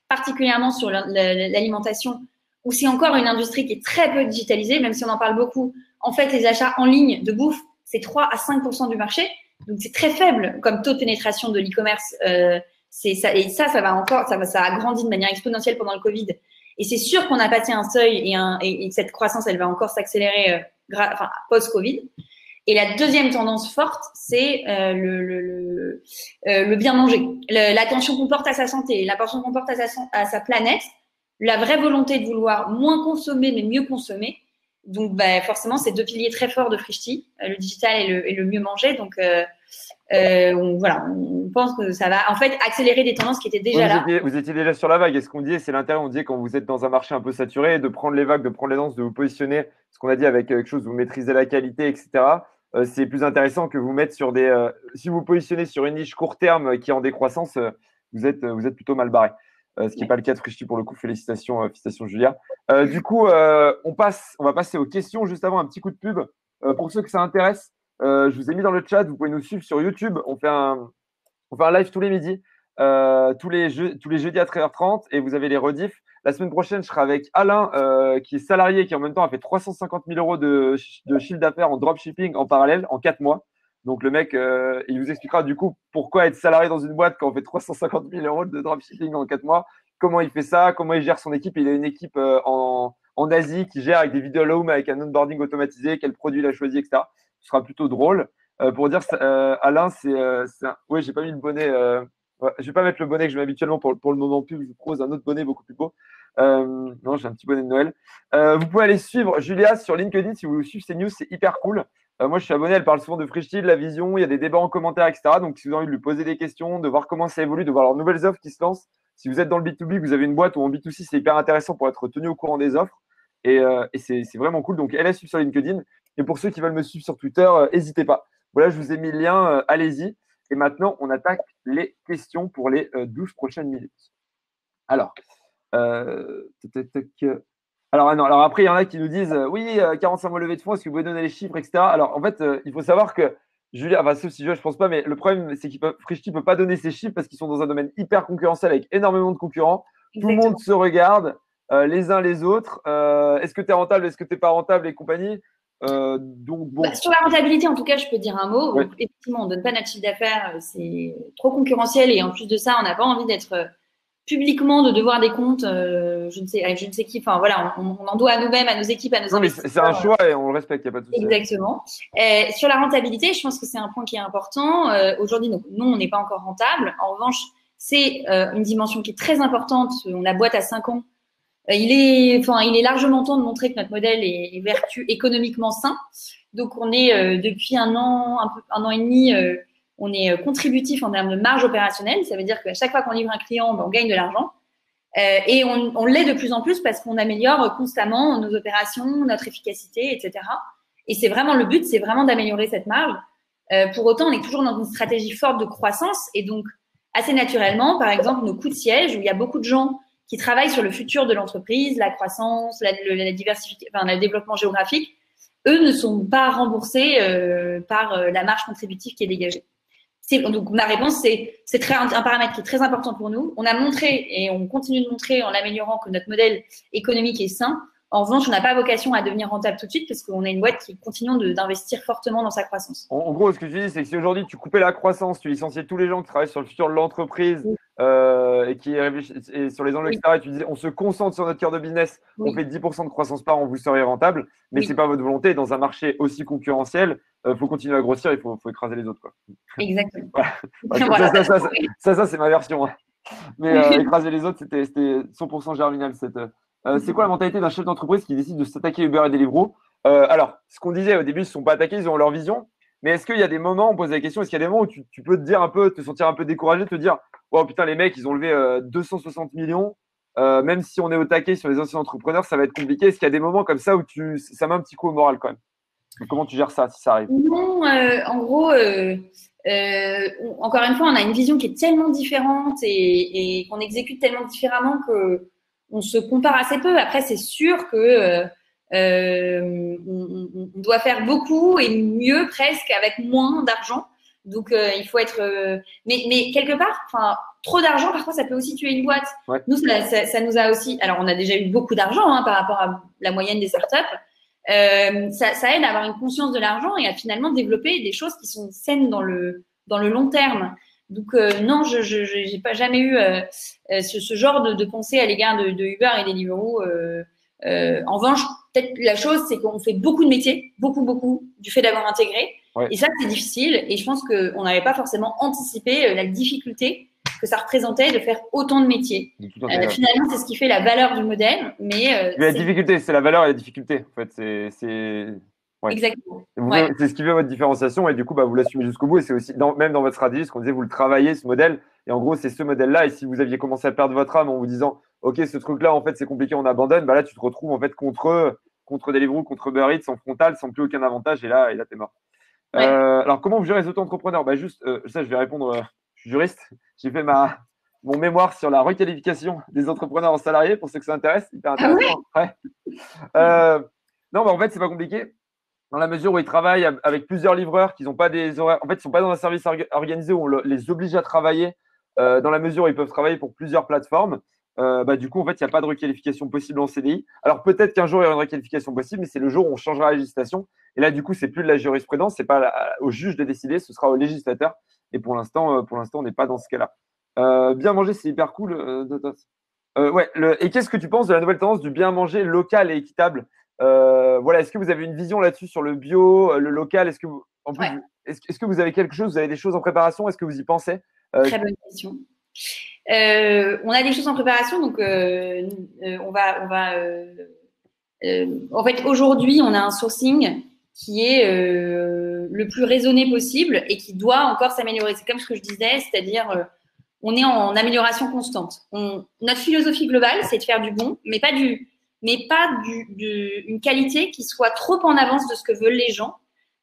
particulièrement sur l'alimentation, où c'est encore une industrie qui est très peu digitalisée, même si on en parle beaucoup en fait, les achats en ligne de bouffe, c'est 3 à 5% du marché. Donc, c'est très faible comme taux de pénétration de l'e-commerce. Euh, ça, et ça, ça va encore, ça, ça a grandi de manière exponentielle pendant le Covid. Et c'est sûr qu'on a passé un seuil et, un, et, cette croissance, elle va encore s'accélérer euh, post-Covid. Et la deuxième tendance forte, c'est euh, euh, le, bien manger, l'attention qu'on porte à sa santé, l'attention qu'on porte à sa, planète, la vraie volonté de vouloir moins consommer mais mieux consommer. Donc, bah, forcément, c'est deux piliers très forts de Frishti, euh, le digital et le, mieux manger. Donc, on, voilà, on pense que ça va en fait accélérer des tendances qui étaient déjà là. vous étiez déjà sur la vague. Et ce qu'on dit, c'est l'intérêt, on dit quand vous êtes dans un marché un peu saturé, de prendre les vagues, de prendre les danses, de vous positionner, ce qu'on a dit avec quelque chose, vous maîtrisez la qualité, etc. c'est plus intéressant que vous mettre sur des. si vous positionnez sur une niche court terme qui est en décroissance, vous êtes, vous êtes plutôt mal barré. Euh, ce qui n'est pas le cas de Frischti pour le coup. Félicitations, euh, félicitations Julia. Euh, du coup, on, passe, on va passer aux questions juste avant un petit coup de pub. pour ceux que ça intéresse, je vous ai mis dans le chat, vous pouvez nous suivre sur YouTube. On fait un, on fait un live tous les midis, tous, les tous les jeudis à 13h30 et vous avez les rediffs. La semaine prochaine, je serai avec Alain, qui est salarié, qui en même temps a fait 350 000 euros de, chiffre d'affaires en dropshipping en parallèle en 4 mois. Donc le mec, euh, il vous expliquera du coup pourquoi être salarié dans une boîte quand on fait 350 000 euros de dropshipping en 4 mois, comment il fait ça, comment il gère son équipe. Il a une équipe euh, en, en, Asie qui gère avec des vidéos home, avec un onboarding automatisé, quel produit il a choisi, etc. Ce sera plutôt drôle. Euh, pour dire, Alain, c'est, oui, j'ai pas mis le bonnet. Je vais pas mettre le bonnet que je mets habituellement pour, le moment pub. Je vous propose un autre bonnet beaucoup plus beau. non, j'ai un petit bonnet de Noël. vous pouvez aller suivre Julia sur LinkedIn si vous voulez suivre ces news, c'est hyper cool. Euh, moi, je suis abonné, elle parle souvent de Frishti, de la vision, il y a des débats en commentaire, etc. Donc, si vous avez envie de lui poser des questions, de voir comment ça évolue, de voir leurs nouvelles offres qui se lancent, si vous êtes dans le B2B, vous avez une boîte ou en B2C, c'est hyper intéressant pour être tenu au courant des offres. Et, euh, c'est vraiment cool. Donc, elle est suivre sur LinkedIn. Et pour ceux qui veulent me suivre sur Twitter, euh, n'hésitez pas. Voilà, je vous ai mis le lien, allez-y. Et maintenant, on attaque les questions pour les 12 prochaines minutes. Alors, alors, non, alors après, il y en a qui nous disent euh, oui, 45 euh, mois levée de fonds, est-ce que vous pouvez donner les chiffres, etc. Alors en fait, euh, il faut savoir que Julia, enfin sauf si je ne pense pas, mais le problème, c'est que Frishti ne peut pas donner ces chiffres parce qu'ils sont dans un domaine hyper concurrentiel avec énormément de concurrents. Tout le monde se regarde les uns les autres. est-ce que tu es rentable, est-ce que tu n'es pas rentable et compagnie donc, bon. Bah, sur la rentabilité, en tout cas, je peux dire un mot. Effectivement, on ne donne pas notre chiffre d'affaires, c'est trop concurrentiel et en plus de ça, on n'a pas envie d'être publiquement de devoir des comptes je ne sais, je ne sais qui. Enfin voilà, on, en doit à nous-mêmes, à nos équipes, à nos non, mais c'est un choix et on le respecte, il n'y a pas de souci. Exactement. sur la rentabilité, je pense que c'est un point qui est important. Aujourd'hui, nous, on n'est pas encore rentable. En revanche, c'est une dimension qui est très importante. On a boîte à 5 ans. Il, est, enfin, il est largement temps de montrer que notre modèle est, vertu économiquement sain. Donc, on est depuis un an, un, peu, un an et demi on est euh, contributif en termes de marge opérationnelle. Ça veut dire qu'à chaque fois qu'on livre un client, ben, on gagne de l'argent. Euh, et on, l'est de plus en plus parce qu'on améliore constamment nos opérations, notre efficacité, etc. Et c'est vraiment le but, c'est vraiment d'améliorer cette marge. Euh, pour autant, on est toujours dans une stratégie forte de croissance et donc assez naturellement, par exemple, nos coûts de siège où il y a beaucoup de gens qui travaillent sur le futur de l'entreprise, la croissance, la, la diversification, enfin, le développement géographique, eux ne sont pas remboursés par la marge contributive qui est dégagée. Donc ma réponse, c'est c'est très un, paramètre qui est très important pour nous. On a montré et on continue de montrer en l'améliorant que notre modèle économique est sain. En revanche, on n'a pas vocation à devenir rentable tout de suite parce qu'on a une boîte qui continue d'investir fortement dans sa croissance. En, gros, ce que tu dis, c'est que si aujourd'hui tu coupais la croissance, tu licenciais tous les gens qui travaillent sur le futur de l'entreprise euh, et qui et sur les enjeux, etc., et tu disais on se concentre sur notre cœur de business, on fait 10% de croissance par an, vous seriez rentable, mais ce n'est pas votre volonté. Dans un marché aussi concurrentiel, il euh, faut continuer à grossir, il faut, faut, écraser les autres. Quoi. Exactement. Ça, ça, c'est ma version. Hein. Mais euh, écraser les autres, c'était 100% germinal. Cette, c'est quoi la mentalité d'un chef d'entreprise qui décide de s'attaquer Uber et Deliveroo? Alors, ce qu'on disait au début, ils ne se sont pas attaqués, ils ont leur vision. Mais est-ce qu'il y a des moments, on pose la question, est-ce qu'il y a des moments où tu, peux te dire un peu, te sentir un peu découragé, te dire, oh putain, les mecs, ils ont levé 260 millions, même si on est au taquet sur les anciens entrepreneurs, ça va être compliqué. Est-ce qu'il y a des moments comme ça où tu, ça met un petit coup au moral quand même? Comment tu gères ça si ça arrive? Non, euh, en gros, euh, euh, encore une fois, on a une vision qui est tellement différente et, qu'on exécute tellement différemment que on se compare assez peu. Après, c'est sûr que on, doit faire beaucoup et mieux presque avec moins d'argent. Donc, il faut être. mais, mais quelque part, trop d'argent, parfois, ça peut aussi tuer une boîte. Nous, ça, nous a aussi. Alors, on a déjà eu beaucoup d'argent hein, par rapport à la moyenne des startups. Euh, ça, ça, aide à avoir une conscience de l'argent et à finalement développer des choses qui sont saines dans le, dans le long terme. Donc euh, non, je n'ai pas jamais eu euh, ce, ce, genre de, de, pensée à l'égard de, de, Uber et des Deliveroo. en revanche, peut-être la chose, c'est qu'on fait beaucoup de métiers, beaucoup, beaucoup, du fait d'avoir intégré. Et ça, c'est difficile. Et je pense qu'on n'avait pas forcément anticipé la difficulté que ça représentait de faire autant de métiers. Euh, finalement, c'est ce qui fait la valeur du modèle. Mais, euh, la difficulté, c'est la valeur et la difficulté. En fait, c'est. Exactement. C'est ce qui fait votre différenciation et du coup, bah, vous l'assumez jusqu'au bout. Et c'est aussi, dans, même dans votre stratégie, ce qu'on disait, vous le travaillez, ce modèle. Et en gros, c'est ce modèle-là. Et si vous aviez commencé à perdre votre âme en vous disant, OK, ce truc-là, en fait, c'est compliqué, on abandonne, bah là, tu te retrouves en fait contre, contre Deliveroo, contre Uber Eats, en frontal, sans plus aucun avantage. Et là, et là t'es mort. Euh, alors, comment vous gérez les auto-entrepreneurs? Bah, Juste, ça, je vais répondre je suis juriste. J'ai fait ma, mon mémoire sur la requalification des entrepreneurs en salariés pour ceux que ça intéresse. Hyper ah intéressant. Euh, non, mais en fait, c'est pas compliqué. Dans la mesure où ils travaillent avec plusieurs livreurs qui n'ont pas des horaires. En fait, ils ne sont pas dans un service organisé où on les oblige à travailler. Euh, dans la mesure où ils peuvent travailler pour plusieurs plateformes. Euh, bah, du coup, en fait, il n'y a pas de requalification possible en CDI. Alors peut-être qu'un jour, il y aura une requalification possible, mais c'est le jour où on changera la législation. Et là, du coup, c'est plus de la jurisprudence, c'est pas au juge de décider, ce sera au législateur. Et pour l'instant, euh, pour l'instant, on n'est pas dans ce cas-là. Euh, bien manger, c'est hyper cool. Euh, ouais, et qu'est-ce que tu penses de la nouvelle tendance du bien manger local et équitable? Voilà, est-ce que vous avez une vision là-dessus sur le bio, le local? Est-ce que vous, est-ce, que vous avez quelque chose Vous avez des choses en préparation? Est-ce que vous y pensez? Très bonne question. On a des choses en préparation, donc on va, on va. en fait, aujourd'hui, on a un sourcing qui est euh, le plus raisonné possible et qui doit encore s'améliorer. C'est comme ce que je disais, c'est-à-dire euh, on est en amélioration constante. notre philosophie globale, c'est de faire du bon, mais pas du, mais pas du, une qualité qui soit trop en avance de ce que veulent les gens,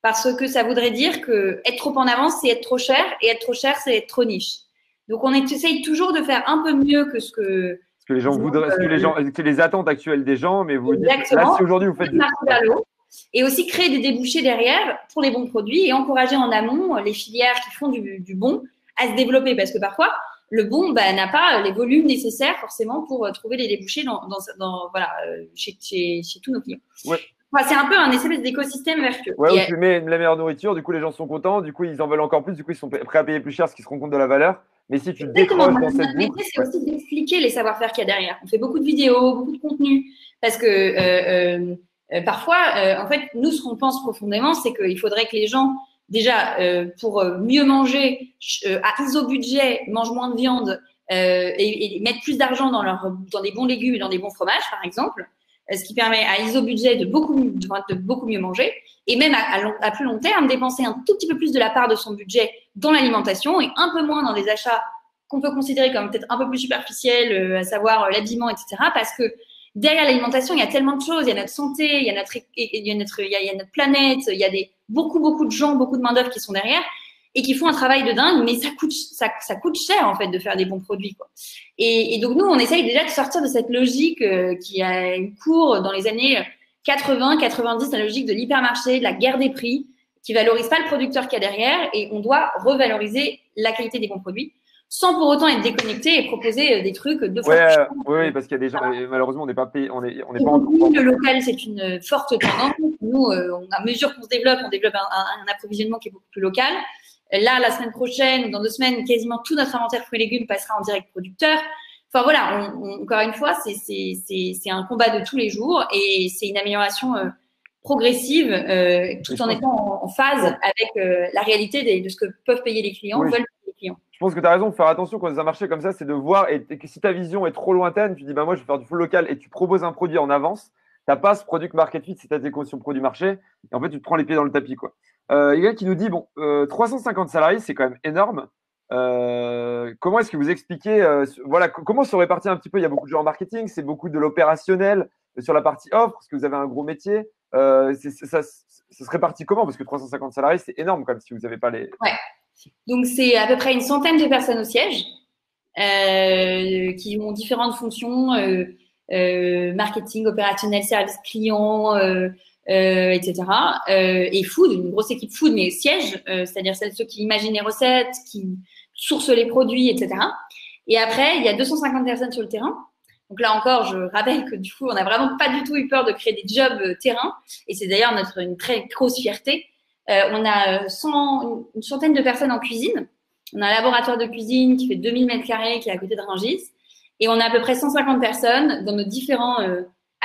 parce que ça voudrait dire que être trop en avance, c'est être trop cher, et être trop cher, c'est être trop niche. Donc on essaye toujours de faire un peu mieux que ce que ce que les gens voudraient, ce que les gens, que les attentes actuelles des gens, mais vous dites, là si aujourd'hui vous faites et aussi créer des débouchés derrière pour les bons produits et encourager en amont les filières qui font du, bon à se développer parce que parfois le bon bah, n'a pas les volumes nécessaires forcément pour euh, trouver les débouchés dans, dans, voilà, euh, chez, chez, chez, tous nos clients. c'est un peu un espèce d'écosystème vertueux. Ouais, où tu mets la meilleure nourriture, du coup les gens sont contents, du coup ils en veulent encore plus, du coup ils sont prêts à payer plus cher parce qu'ils se rendent compte de la valeur. Mais si tu décroches dans cette boucle, c'est aussi d'expliquer les savoir-faire qu'il y a derrière. On fait beaucoup de vidéos, beaucoup de contenu, parce que euh, euh, euh parfois, euh, en fait, nous ce qu'on pense profondément, c'est qu'il faudrait que les gens, déjà, euh, pour mieux manger, à iso budget, mangent moins de viande et, et, mettent plus d'argent dans, leur, dans des bons légumes et dans des bons fromages, par exemple ce qui permet à ISO budget de beaucoup, de, beaucoup mieux manger et même à, plus long terme dépenser un tout petit peu plus de la part de son budget dans l'alimentation et un peu moins dans des achats qu'on peut considérer comme peut-être un peu plus superficiels, euh, à savoir euh, l'habillement, etc. Parce que derrière l'alimentation, il y a tellement de choses. Il y a notre santé, il y a notre, il y a notre, il y a notre planète, il y a des, beaucoup, beaucoup de gens, beaucoup de main-d'œuvre qui sont derrière et qui font un travail de dingue, mais ça coûte, ça, ça coûte cher en fait de faire des bons produits. Quoi. Et, et donc nous, on essaye déjà de sortir de cette logique euh, qui a eu cours dans les années 80, 90, la logique de l'hypermarché, de la guerre des prix, qui valorise pas le producteur qui a derrière, et on doit revaloriser la qualité des bons produits sans pour autant être déconnecté et proposer euh, des trucs de fois. Ouais, oui, oui, parce qu'il y a des gens, malheureusement, on n'est pas payé, on est, on est pas en... Le local, c'est une forte tendance. Nous, euh, on, à mesure qu'on se développe, on développe un, un, approvisionnement qui est beaucoup plus local. Là, la semaine prochaine, dans deux semaines, quasiment tout notre inventaire fruits et légumes passera en direct producteur. Enfin voilà, encore une fois, c'est un combat de tous les jours et c'est une amélioration euh, progressive euh, tout en étant en, phase avec euh, la réalité de ce que peuvent payer les clients, veulent payer les clients. Je pense que tu as raison, faire attention quand un marché comme ça, c'est de voir et que si ta vision est trop lointaine, tu dis bah moi je vais faire du full local et tu proposes un produit en avance, tu n'as pas ce produit market fit, c'est ta conditions produit marché et en fait tu te prends les pieds dans le tapis quoi. Euh, il y a qui nous dit bon, 350 euh, salariés, c'est quand même énorme. Euh, comment est-ce que vous expliquez, voilà, comment se répartit un petit peu? Il y a beaucoup de gens en marketing, c'est beaucoup de l'opérationnel sur la partie offre, parce que vous avez un gros métier. ça, se répartit comment? Parce que 350 salariés, c'est énorme même si vous n'avez pas les. Ouais. Donc c'est à peu près une centaine de personnes au siège qui ont différentes fonctions marketing, opérationnel, service client, euh, etc. Euh, et food, une grosse équipe food, mais siège, euh, c'est-à-dire ceux qui imaginent les recettes, qui sourcent les produits, etc. Et après, il y a 250 personnes sur le terrain. Donc là encore, je rappelle que du coup, on n'a vraiment pas du tout eu peur de créer des jobs terrain. Et c'est d'ailleurs notre une très grosse fierté. On a 100, une centaine de personnes en cuisine. On a un laboratoire de cuisine qui fait 2000 mètres carrés, qui est à côté de Rungis. Et on a à peu près 150 personnes dans nos différents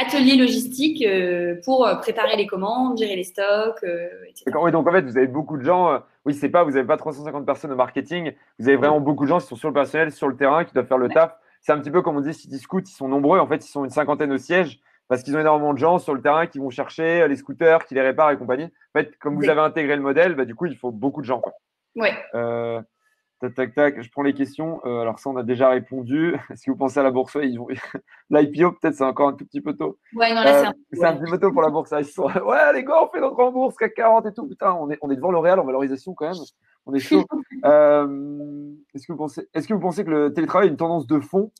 atelier logistique euh, pour euh, préparer les commandes, gérer les stocks, euh, etc. Oui, donc en fait, vous avez beaucoup de gens. oui, c'est pas, vous n'avez pas 350 personnes au marketing. Vous avez vraiment beaucoup de gens qui sont sur le personnel, sur le terrain, qui doivent faire le taf. C'est un petit peu comme on dit City Scoot, ils sont nombreux. En fait, ils sont une cinquantaine au siège parce qu'ils ont énormément de gens sur le terrain qui vont chercher les scooters, qui les réparent et compagnie. En fait, comme vous avez intégré le modèle, bah, du coup, il faut beaucoup de gens. Ouais. Tac, tac, tac. Je prends les questions. Euh, alors, ça, on a déjà répondu. Est-ce que vous pensez à la bourse L'IPO, peut-être, c'est encore un tout petit peu tôt. Ouais, non, là, c'est un, euh, un, petit peu tôt pour la bourse. Ils sont... Ouais, les gars, on fait notre en bourse, CAC 40 et tout. Putain, on est, on est devant L'Oréal en valorisation quand même. On est chaud. euh, est-ce, que vous pensez, est-ce que vous pensez que le télétravail est une tendance de fond?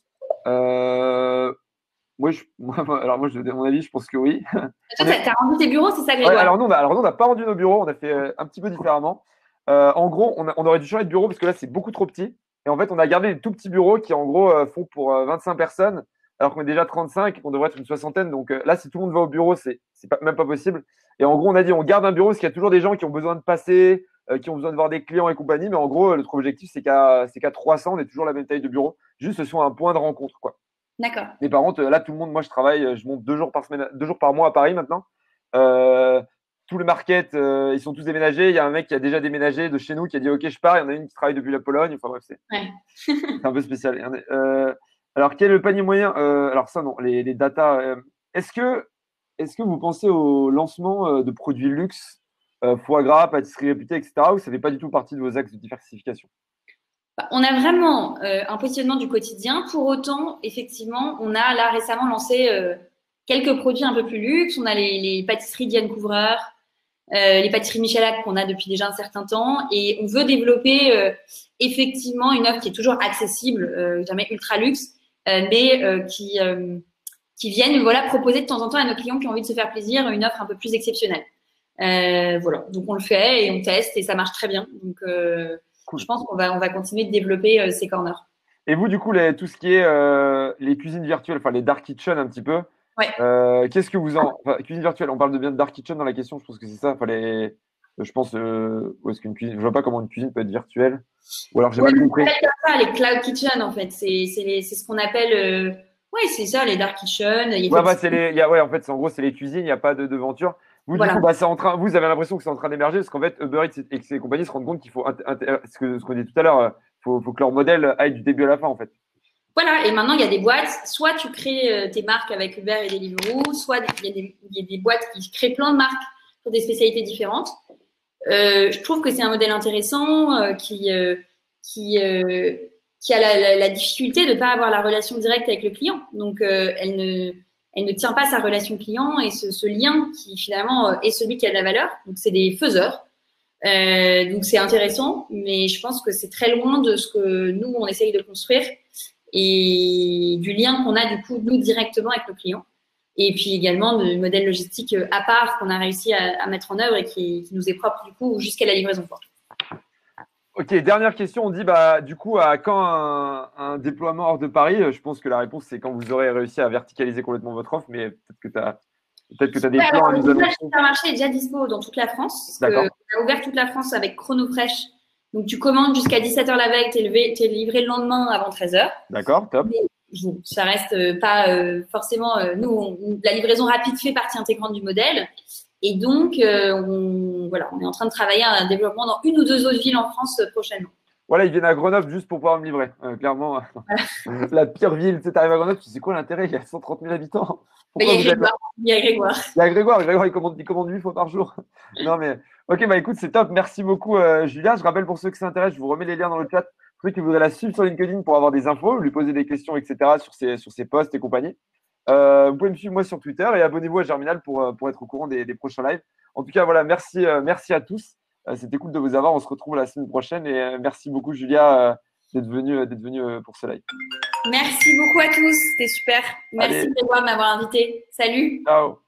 Euh... Moi, je, alors moi, je, à mon avis, je pense que oui. Toi, tu as rendu tes bureaux, c'est ça, Grégoire? Alors, nous, on n'a pas rendu nos bureaux. On a fait euh, un petit peu différemment. Euh, en gros, on, aurait dû changer de bureau parce que là, c'est beaucoup trop petit. Et en fait, on a gardé des tout petits bureaux qui, en gros, euh, font pour 25 euh, personnes, alors qu'on est déjà 35 et qu'on devrait être une soixantaine. Donc là, si tout le monde va au bureau, c'est même pas possible. Et en gros, on a dit, on garde un bureau parce qu'il y a toujours des gens qui ont besoin de passer, qui ont besoin de voir des clients et compagnie. Mais en gros, notre objectif, c'est qu'à 300, on est toujours la même taille de bureau. Juste, ce soit un point de rencontre. quoi. D'accord. Mais par contre, là, tout le monde, moi, je travaille, je monte deux jours par semaine, deux jours par mois à Paris maintenant. Euh, tout le market, euh, ils sont tous déménagés. Il y a un mec qui a déjà déménagé de chez nous qui a dit Ok, je pars. Il y en a une qui travaille depuis la Pologne. Enfin bref, c'est un peu spécial. Euh, alors, quel est le panier moyen euh, Alors, ça, non, les, les data. est-ce que, est que vous pensez au lancement de produits luxe, foie gras, pâtisserie réputée, etc., ou ça fait pas du tout partie de vos axes de diversification? Bah, on a vraiment un positionnement du quotidien. Pour autant, effectivement, on a là récemment lancé quelques produits un peu plus luxe. On a les, les pâtisseries Diane Couvreur, les pâtisseries Michelac qu'on a depuis déjà un certain temps. Et on veut développer euh, effectivement une offre qui est toujours accessible, euh, jamais ultra luxe, mais qui, qui viennent voilà, proposer de temps en temps à nos clients qui ont envie de se faire plaisir une offre un peu plus exceptionnelle. voilà, donc on le fait et on teste et ça marche très bien. Donc je pense qu'on va, on va continuer de développer ces corners. Et vous, du coup, les, tout ce qui est les cuisines virtuelles, enfin les dark kitchen un petit peu, Ouais. Qu'est-ce que vous en. Enfin, cuisine virtuelle, on parle de bien de Dark Kitchen dans la question, je pense que c'est ça. Fallait. Je pense, où est-ce qu'une cuisine. Je vois pas comment une cuisine peut être virtuelle. Ou alors j'ai mal compris. Ça, les cloud kitchen, en fait? C'est ce qu'on appelle. Oui, c'est ça, les dark kitchen. ouais, bah, les, y a, ouais, en fait, en gros, c'est les cuisines, il n'y a pas de devanture. Vous, du coup, bah, en train, vous avez l'impression que c'est en train d'émerger parce qu'en fait, Uber Eats et ses compagnies se rendent compte qu'il faut, ce qu'on dit tout à l'heure, il euh, faut, faut, que leur modèle aille du début à la fin, en fait. Voilà, et maintenant, il y a des boîtes, soit tu crées euh, tes marques avec Uber et Deliveroo, soit il y, y, a des boîtes qui créent plein de marques pour des spécialités différentes. Euh, je trouve que c'est un modèle intéressant euh, qui, qui, a la, difficulté de ne pas avoir la relation directe avec le client. Donc, elle, ne, elle ne tient pas sa relation client et ce, ce lien qui finalement est celui qui a de la valeur. Donc, c'est des faiseurs. Donc, c'est intéressant, mais je pense que c'est très loin de ce que nous, on essaye de construire et du lien qu'on a du coup, nous, directement avec le client. Et puis également de modèles logistiques à part qu'on a réussi à, à, mettre en œuvre et qui, qui nous est propre du coup jusqu'à la livraison forte. Ok, dernière question. On dit bah, du coup, à quand un, déploiement hors de Paris Je pense que la réponse, c'est quand vous aurez réussi à verticaliser complètement votre offre, mais peut-être que tu as. Peut-être que tu as des plans à nous annoncer. Le marché est déjà dispo dans toute la France. On a ouvert toute la France avec ChronoFresh. Donc, tu commandes jusqu'à 17h la veille, tu es, livré le lendemain avant 13h. D'accord, top. ça reste pas euh, forcément. Euh, nous, la livraison rapide fait partie intégrante du modèle. Et donc, euh, on, voilà, on est en train de travailler à un développement dans une ou deux autres villes en France euh, prochainement. Voilà, ils viennent à Grenoble juste pour pouvoir me livrer. Euh, clairement, la pire ville. Tu arrives à Grenoble, tu sais quoi l'intérêt? Il y a 130 000 habitants. il, y a Grégoire, il y a Grégoire. Il y a Grégoire. Grégoire, il commande, il commande 8 fois par jour. non, mais ok, bah écoute, c'est top. Merci beaucoup, Julia. Je rappelle pour ceux qui s'intéressent, je vous remets les liens dans le chat. Pour ceux qui voudraient la suivre sur LinkedIn pour avoir des infos, lui poser des questions, etc. sur ses, sur ses posts et compagnie. Euh, vous pouvez me suivre moi sur Twitter et abonnez-vous à Germinal pour, euh, pour être au courant des, prochains lives. En tout cas, voilà, merci, euh, merci à tous. C'était cool de vous avoir. On se retrouve la semaine prochaine et merci beaucoup, Julia, d'être venue, d'être venue pour ce live. Merci beaucoup à tous. C'était super. Merci de m'avoir invité. Salut. Ciao.